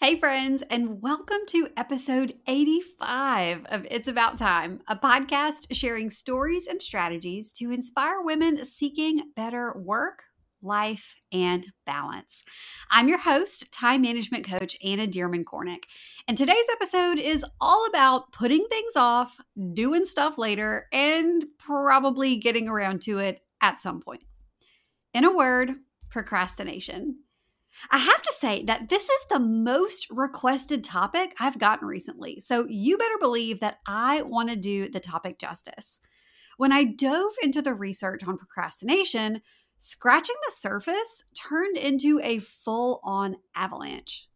Hey, friends, and welcome to episode 85 of It's About Time, a podcast sharing stories and strategies to inspire women seeking better work, life, and balance. I'm your host, time management coach Anna Dearmon Kornick, and today's episode is all about putting things off, doing stuff later, and probably getting around to it at some point. In a word, procrastination. I have to say that this is the most requested topic I've gotten recently. So you better believe that I want to do the topic justice. When I dove into the research on procrastination, scratching the surface turned into a full on avalanche.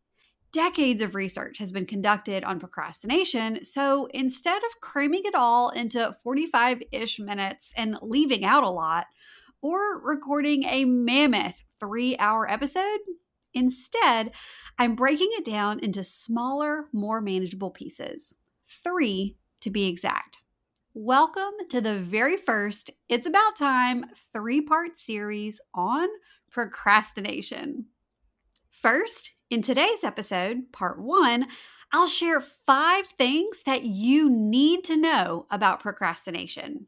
Decades of research has been conducted on procrastination, so instead of cramming it all into 45 ish minutes and leaving out a lot, or recording a mammoth three hour episode, Instead, I'm breaking it down into smaller, more manageable pieces. Three to be exact. Welcome to the very first It's About Time three part series on procrastination. First, in today's episode, part one, I'll share five things that you need to know about procrastination.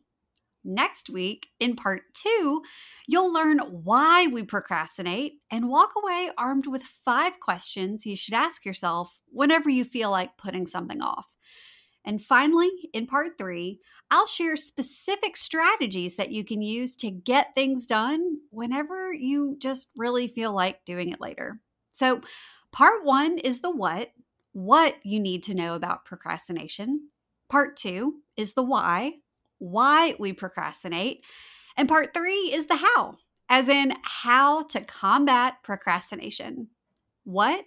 Next week, in part two, you'll learn why we procrastinate and walk away armed with five questions you should ask yourself whenever you feel like putting something off. And finally, in part three, I'll share specific strategies that you can use to get things done whenever you just really feel like doing it later. So, part one is the what, what you need to know about procrastination. Part two is the why, why we procrastinate. And part three is the how, as in how to combat procrastination. What,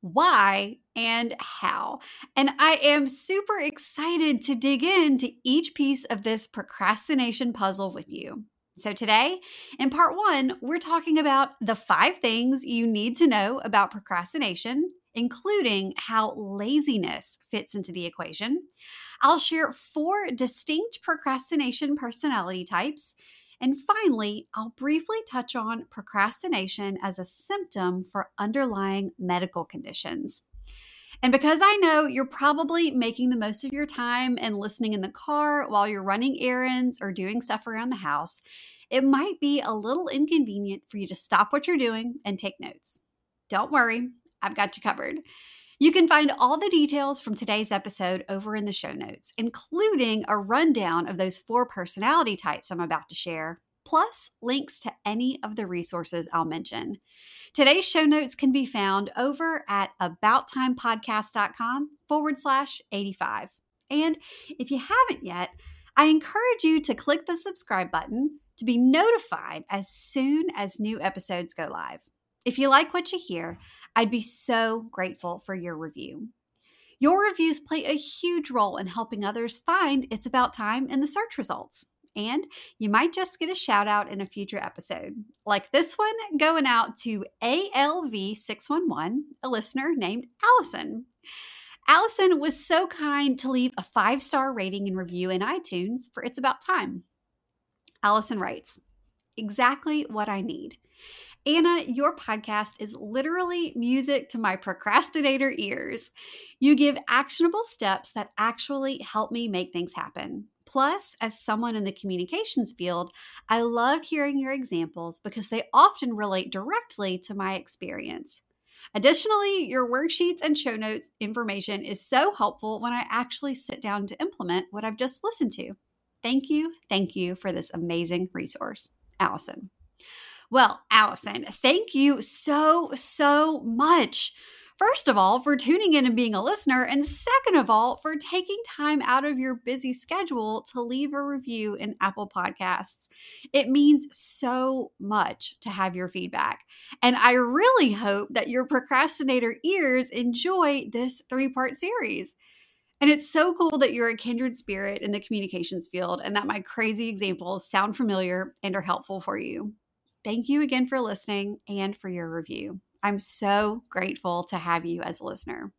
why, and how. And I am super excited to dig into each piece of this procrastination puzzle with you. So, today, in part one, we're talking about the five things you need to know about procrastination, including how laziness fits into the equation. I'll share four distinct procrastination personality types. And finally, I'll briefly touch on procrastination as a symptom for underlying medical conditions. And because I know you're probably making the most of your time and listening in the car while you're running errands or doing stuff around the house, it might be a little inconvenient for you to stop what you're doing and take notes. Don't worry, I've got you covered. You can find all the details from today's episode over in the show notes, including a rundown of those four personality types I'm about to share, plus links to any of the resources I'll mention. Today's show notes can be found over at abouttimepodcast.com forward slash 85. And if you haven't yet, I encourage you to click the subscribe button to be notified as soon as new episodes go live. If you like what you hear, I'd be so grateful for your review. Your reviews play a huge role in helping others find It's About Time in the search results. And you might just get a shout out in a future episode, like this one going out to ALV611, a listener named Allison. Allison was so kind to leave a five star rating and review in iTunes for It's About Time. Allison writes, Exactly what I need. Anna, your podcast is literally music to my procrastinator ears. You give actionable steps that actually help me make things happen. Plus, as someone in the communications field, I love hearing your examples because they often relate directly to my experience. Additionally, your worksheets and show notes information is so helpful when I actually sit down to implement what I've just listened to. Thank you, thank you for this amazing resource. Allison. Well, Allison, thank you so, so much. First of all, for tuning in and being a listener, and second of all, for taking time out of your busy schedule to leave a review in Apple Podcasts. It means so much to have your feedback. And I really hope that your procrastinator ears enjoy this three part series. And it's so cool that you're a kindred spirit in the communications field and that my crazy examples sound familiar and are helpful for you. Thank you again for listening and for your review. I'm so grateful to have you as a listener.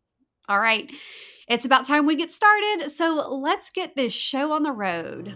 All right, it's about time we get started. So let's get this show on the road.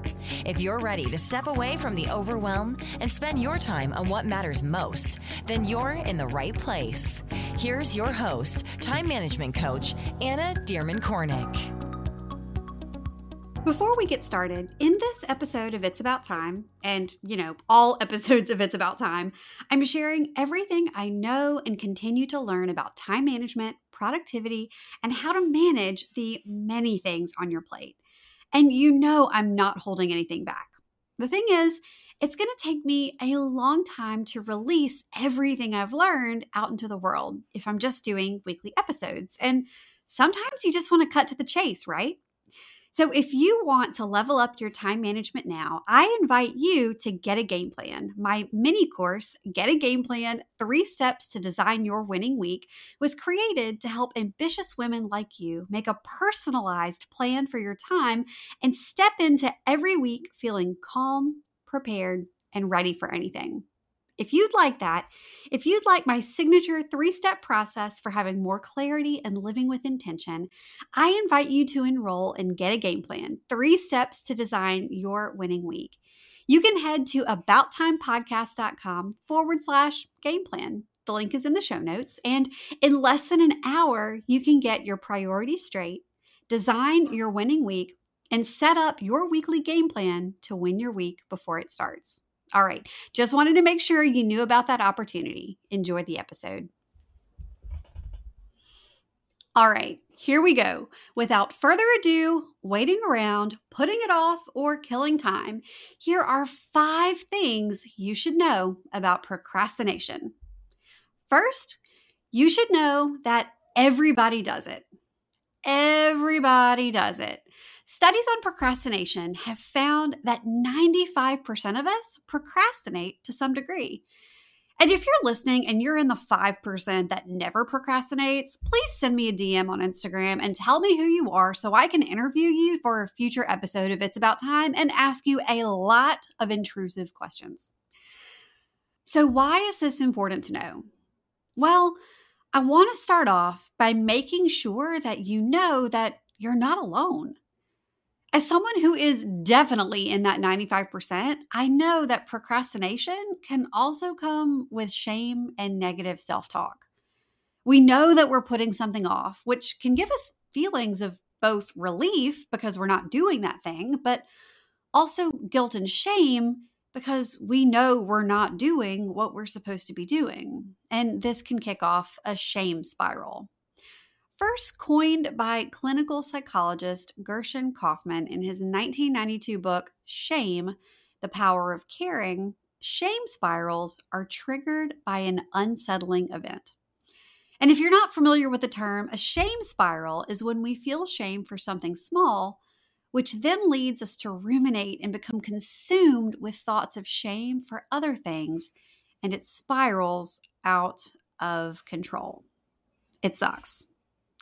If you're ready to step away from the overwhelm and spend your time on what matters most, then you're in the right place. Here's your host, time management coach, Anna Dearmon Kornick. Before we get started, in this episode of It's About Time, and you know, all episodes of It's About Time, I'm sharing everything I know and continue to learn about time management, productivity, and how to manage the many things on your plate. And you know, I'm not holding anything back. The thing is, it's going to take me a long time to release everything I've learned out into the world if I'm just doing weekly episodes. And sometimes you just want to cut to the chase, right? So, if you want to level up your time management now, I invite you to Get a Game Plan. My mini course, Get a Game Plan Three Steps to Design Your Winning Week, was created to help ambitious women like you make a personalized plan for your time and step into every week feeling calm, prepared, and ready for anything. If you'd like that, if you'd like my signature three step process for having more clarity and living with intention, I invite you to enroll and get a game plan three steps to design your winning week. You can head to abouttimepodcast.com forward slash game plan. The link is in the show notes. And in less than an hour, you can get your priorities straight, design your winning week, and set up your weekly game plan to win your week before it starts. All right, just wanted to make sure you knew about that opportunity. Enjoy the episode. All right, here we go. Without further ado, waiting around, putting it off, or killing time, here are five things you should know about procrastination. First, you should know that everybody does it. Everybody does it. Studies on procrastination have found that 95% of us procrastinate to some degree. And if you're listening and you're in the 5% that never procrastinates, please send me a DM on Instagram and tell me who you are so I can interview you for a future episode of It's About Time and ask you a lot of intrusive questions. So, why is this important to know? Well, I want to start off by making sure that you know that you're not alone. As someone who is definitely in that 95%, I know that procrastination can also come with shame and negative self talk. We know that we're putting something off, which can give us feelings of both relief because we're not doing that thing, but also guilt and shame because we know we're not doing what we're supposed to be doing. And this can kick off a shame spiral. First coined by clinical psychologist Gershon Kaufman in his 1992 book, Shame The Power of Caring, shame spirals are triggered by an unsettling event. And if you're not familiar with the term, a shame spiral is when we feel shame for something small, which then leads us to ruminate and become consumed with thoughts of shame for other things, and it spirals out of control. It sucks.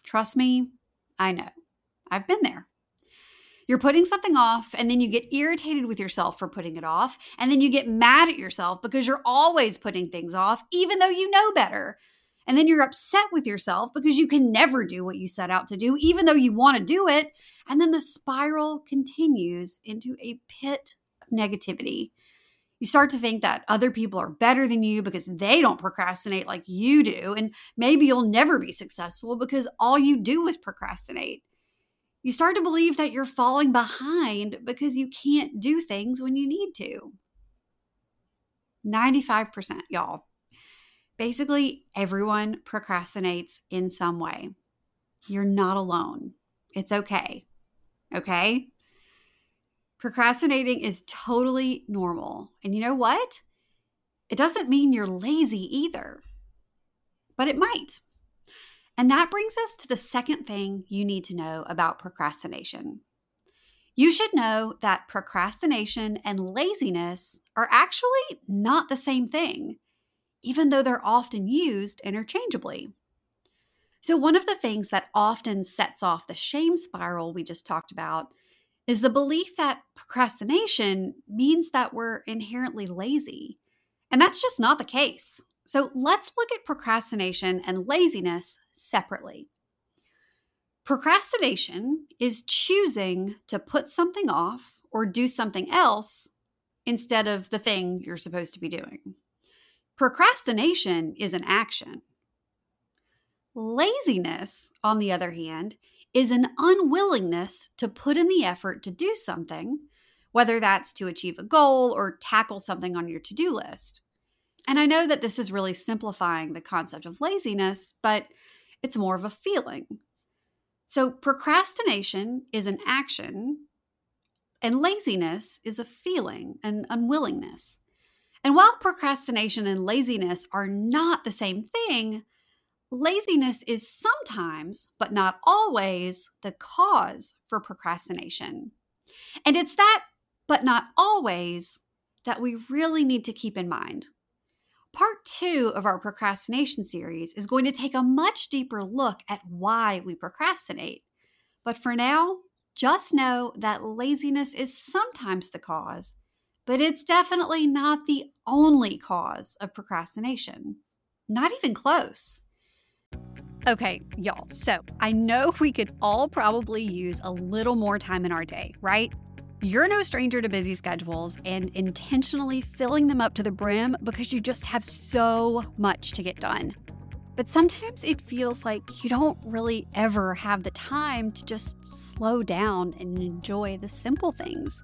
Trust me, I know. I've been there. You're putting something off, and then you get irritated with yourself for putting it off. And then you get mad at yourself because you're always putting things off, even though you know better. And then you're upset with yourself because you can never do what you set out to do, even though you want to do it. And then the spiral continues into a pit of negativity you start to think that other people are better than you because they don't procrastinate like you do. And maybe you'll never be successful because all you do is procrastinate. You start to believe that you're falling behind because you can't do things when you need to. 95%, y'all. Basically, everyone procrastinates in some way. You're not alone. It's okay. Okay? Procrastinating is totally normal. And you know what? It doesn't mean you're lazy either, but it might. And that brings us to the second thing you need to know about procrastination. You should know that procrastination and laziness are actually not the same thing, even though they're often used interchangeably. So, one of the things that often sets off the shame spiral we just talked about is the belief that procrastination means that we're inherently lazy. And that's just not the case. So, let's look at procrastination and laziness separately. Procrastination is choosing to put something off or do something else instead of the thing you're supposed to be doing. Procrastination is an action. Laziness, on the other hand, is an unwillingness to put in the effort to do something, whether that's to achieve a goal or tackle something on your to do list. And I know that this is really simplifying the concept of laziness, but it's more of a feeling. So, procrastination is an action, and laziness is a feeling, an unwillingness. And while procrastination and laziness are not the same thing, laziness is sometimes, but not always, the cause for procrastination. And it's that, but not always, that we really need to keep in mind. Part two of our procrastination series is going to take a much deeper look at why we procrastinate. But for now, just know that laziness is sometimes the cause, but it's definitely not the only cause of procrastination. Not even close. Okay, y'all. So I know we could all probably use a little more time in our day, right? You're no stranger to busy schedules and intentionally filling them up to the brim because you just have so much to get done. But sometimes it feels like you don't really ever have the time to just slow down and enjoy the simple things.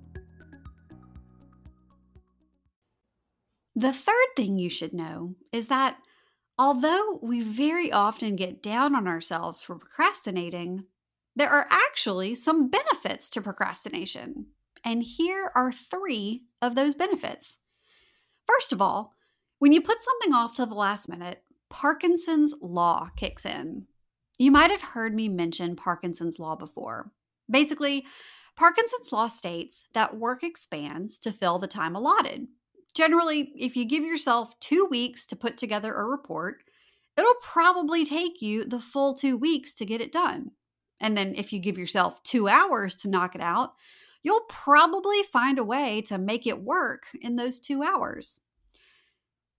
The third thing you should know is that although we very often get down on ourselves for procrastinating, there are actually some benefits to procrastination. And here are three of those benefits. First of all, when you put something off to the last minute, Parkinson's law kicks in. You might have heard me mention Parkinson's law before. Basically, Parkinson's law states that work expands to fill the time allotted. Generally, if you give yourself two weeks to put together a report, it'll probably take you the full two weeks to get it done. And then if you give yourself two hours to knock it out, you'll probably find a way to make it work in those two hours.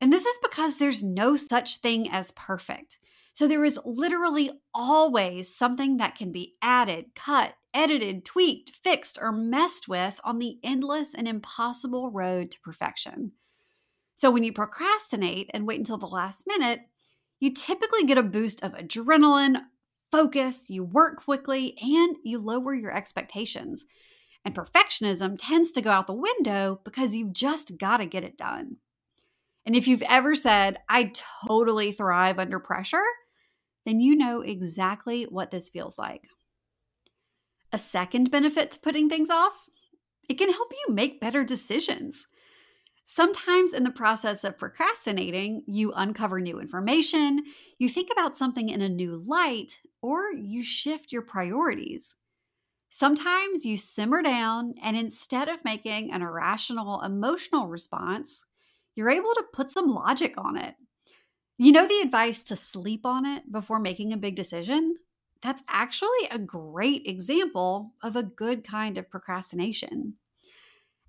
And this is because there's no such thing as perfect. So there is literally always something that can be added, cut, edited, tweaked, fixed, or messed with on the endless and impossible road to perfection. So when you procrastinate and wait until the last minute, you typically get a boost of adrenaline, focus, you work quickly, and you lower your expectations. And perfectionism tends to go out the window because you've just got to get it done. And if you've ever said, I totally thrive under pressure, then you know exactly what this feels like. A second benefit to putting things off it can help you make better decisions. Sometimes in the process of procrastinating, you uncover new information, you think about something in a new light, or you shift your priorities. Sometimes you simmer down, and instead of making an irrational emotional response, you're able to put some logic on it. You know the advice to sleep on it before making a big decision? That's actually a great example of a good kind of procrastination.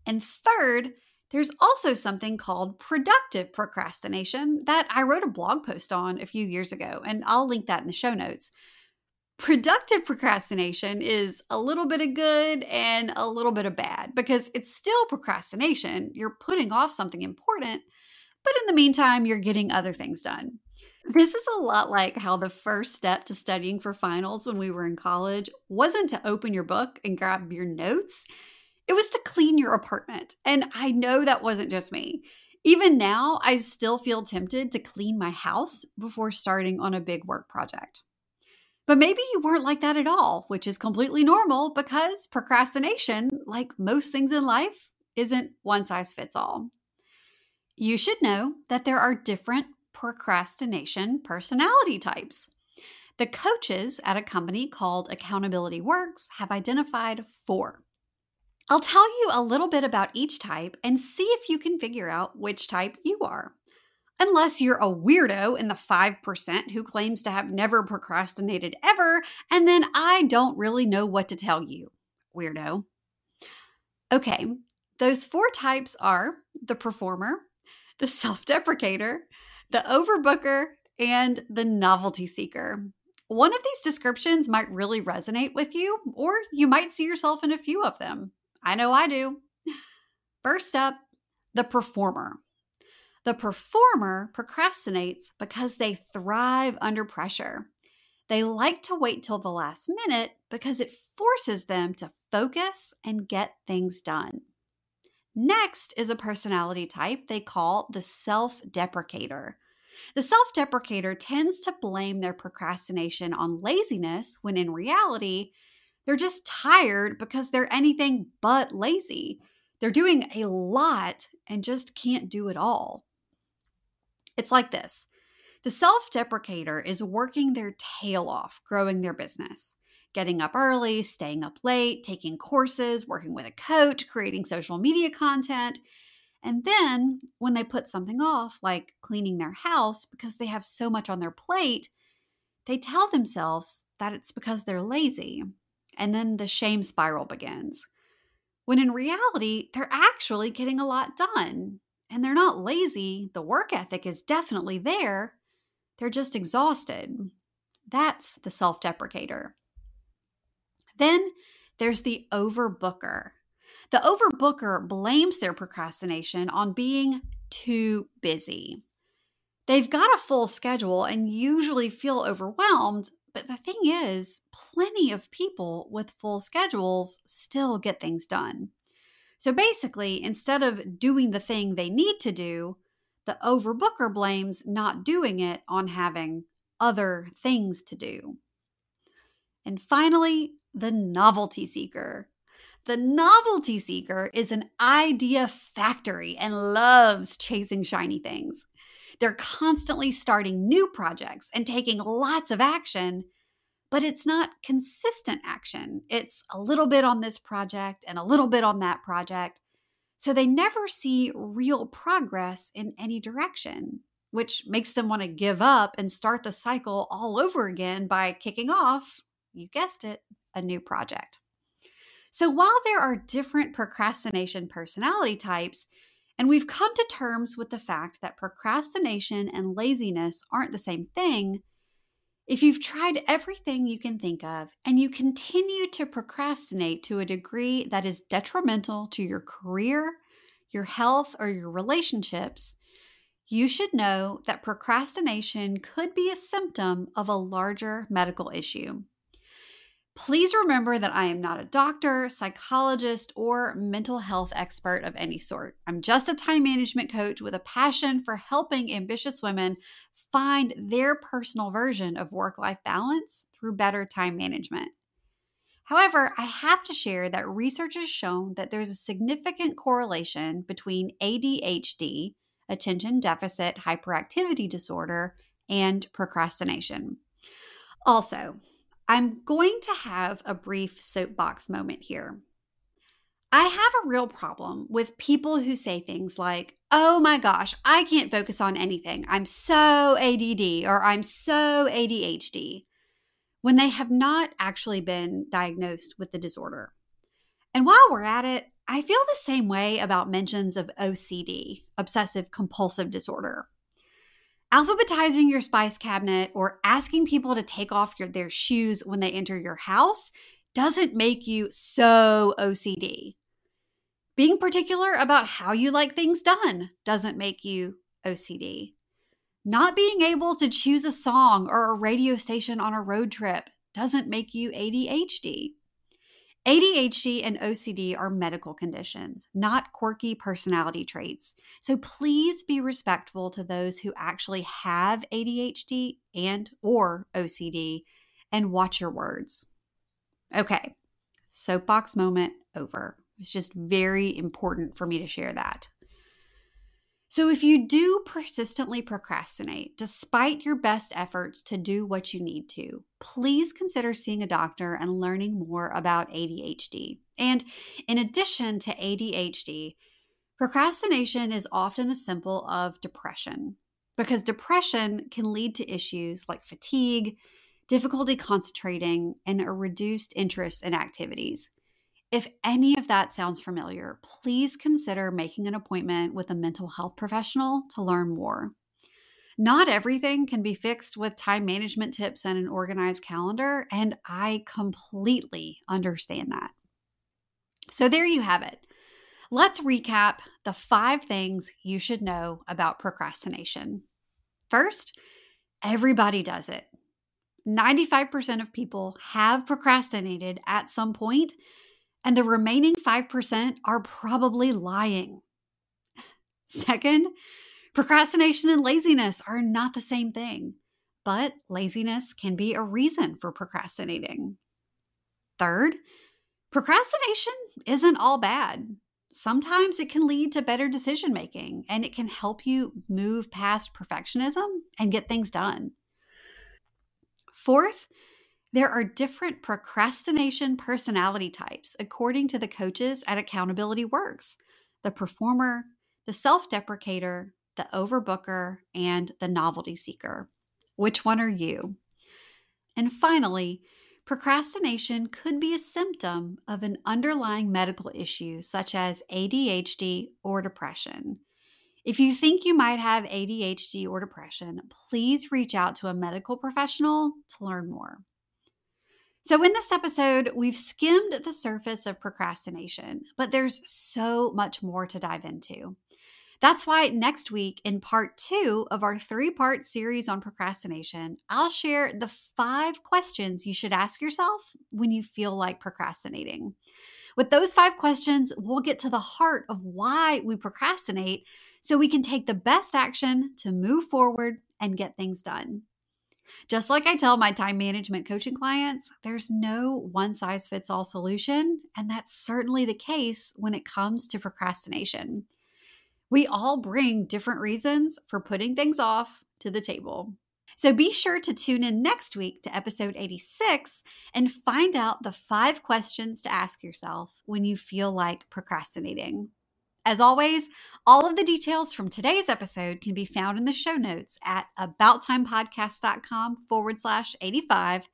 And third, there's also something called productive procrastination that I wrote a blog post on a few years ago, and I'll link that in the show notes. Productive procrastination is a little bit of good and a little bit of bad because it's still procrastination. You're putting off something important, but in the meantime, you're getting other things done. Mm-hmm. This is a lot like how the first step to studying for finals when we were in college wasn't to open your book and grab your notes. It was to clean your apartment. And I know that wasn't just me. Even now, I still feel tempted to clean my house before starting on a big work project. But maybe you weren't like that at all, which is completely normal because procrastination, like most things in life, isn't one size fits all. You should know that there are different procrastination personality types. The coaches at a company called Accountability Works have identified four. I'll tell you a little bit about each type and see if you can figure out which type you are. Unless you're a weirdo in the 5% who claims to have never procrastinated ever, and then I don't really know what to tell you, weirdo. Okay, those four types are the performer, the self deprecator, the overbooker, and the novelty seeker. One of these descriptions might really resonate with you, or you might see yourself in a few of them. I know I do. First up, the performer. The performer procrastinates because they thrive under pressure. They like to wait till the last minute because it forces them to focus and get things done. Next is a personality type they call the self deprecator. The self deprecator tends to blame their procrastination on laziness when in reality, they're just tired because they're anything but lazy. They're doing a lot and just can't do it all. It's like this the self deprecator is working their tail off growing their business, getting up early, staying up late, taking courses, working with a coach, creating social media content. And then when they put something off, like cleaning their house because they have so much on their plate, they tell themselves that it's because they're lazy and then the shame spiral begins. When in reality, they're actually getting a lot done. And they're not lazy. The work ethic is definitely there. They're just exhausted. That's the self deprecator. Then there's the overbooker. The overbooker blames their procrastination on being too busy. They've got a full schedule and usually feel overwhelmed, but the thing is, plenty of people with full schedules still get things done. So basically, instead of doing the thing they need to do, the overbooker blames not doing it on having other things to do. And finally, the novelty seeker. The novelty seeker is an idea factory and loves chasing shiny things. They're constantly starting new projects and taking lots of action, but it's not consistent action. It's a little bit on this project and a little bit on that project. So they never see real progress in any direction, which makes them want to give up and start the cycle all over again by kicking off, you guessed it, a new project. So while there are different procrastination personality types, and we've come to terms with the fact that procrastination and laziness aren't the same thing. If you've tried everything you can think of and you continue to procrastinate to a degree that is detrimental to your career, your health, or your relationships, you should know that procrastination could be a symptom of a larger medical issue. Please remember that I am not a doctor, psychologist, or mental health expert of any sort. I'm just a time management coach with a passion for helping ambitious women find their personal version of work life balance through better time management. However, I have to share that research has shown that there's a significant correlation between ADHD, attention deficit hyperactivity disorder, and procrastination. Also, I'm going to have a brief soapbox moment here. I have a real problem with people who say things like, oh my gosh, I can't focus on anything. I'm so ADD or I'm so ADHD when they have not actually been diagnosed with the disorder. And while we're at it, I feel the same way about mentions of OCD, obsessive compulsive disorder. Alphabetizing your spice cabinet or asking people to take off your, their shoes when they enter your house doesn't make you so OCD. Being particular about how you like things done doesn't make you OCD. Not being able to choose a song or a radio station on a road trip doesn't make you ADHD. ADHD and OCD are medical conditions, not quirky personality traits. So please be respectful to those who actually have ADHD and or OCD and watch your words. Okay. Soapbox moment over. It's just very important for me to share that. So, if you do persistently procrastinate, despite your best efforts to do what you need to, please consider seeing a doctor and learning more about ADHD. And in addition to ADHD, procrastination is often a symbol of depression because depression can lead to issues like fatigue, difficulty concentrating, and a reduced interest in activities. If any of that sounds familiar, please consider making an appointment with a mental health professional to learn more. Not everything can be fixed with time management tips and an organized calendar, and I completely understand that. So, there you have it. Let's recap the five things you should know about procrastination. First, everybody does it. 95% of people have procrastinated at some point, and the remaining 5% are probably lying. Second, procrastination and laziness are not the same thing, but laziness can be a reason for procrastinating. Third, procrastination isn't all bad. Sometimes it can lead to better decision making and it can help you move past perfectionism and get things done. Fourth, there are different procrastination personality types according to the coaches at Accountability Works the performer, the self deprecator, the overbooker, and the novelty seeker. Which one are you? And finally, procrastination could be a symptom of an underlying medical issue such as ADHD or depression. If you think you might have ADHD or depression, please reach out to a medical professional to learn more. So, in this episode, we've skimmed the surface of procrastination, but there's so much more to dive into. That's why next week, in part two of our three part series on procrastination, I'll share the five questions you should ask yourself when you feel like procrastinating. With those five questions, we'll get to the heart of why we procrastinate so we can take the best action to move forward and get things done. Just like I tell my time management coaching clients, there's no one size fits all solution. And that's certainly the case when it comes to procrastination. We all bring different reasons for putting things off to the table. So be sure to tune in next week to episode 86 and find out the five questions to ask yourself when you feel like procrastinating. As always, all of the details from today's episode can be found in the show notes at abouttimepodcast.com forward slash 85.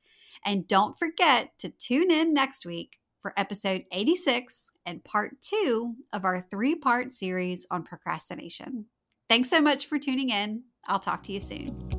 And don't forget to tune in next week for episode 86 and part two of our three part series on procrastination. Thanks so much for tuning in. I'll talk to you soon.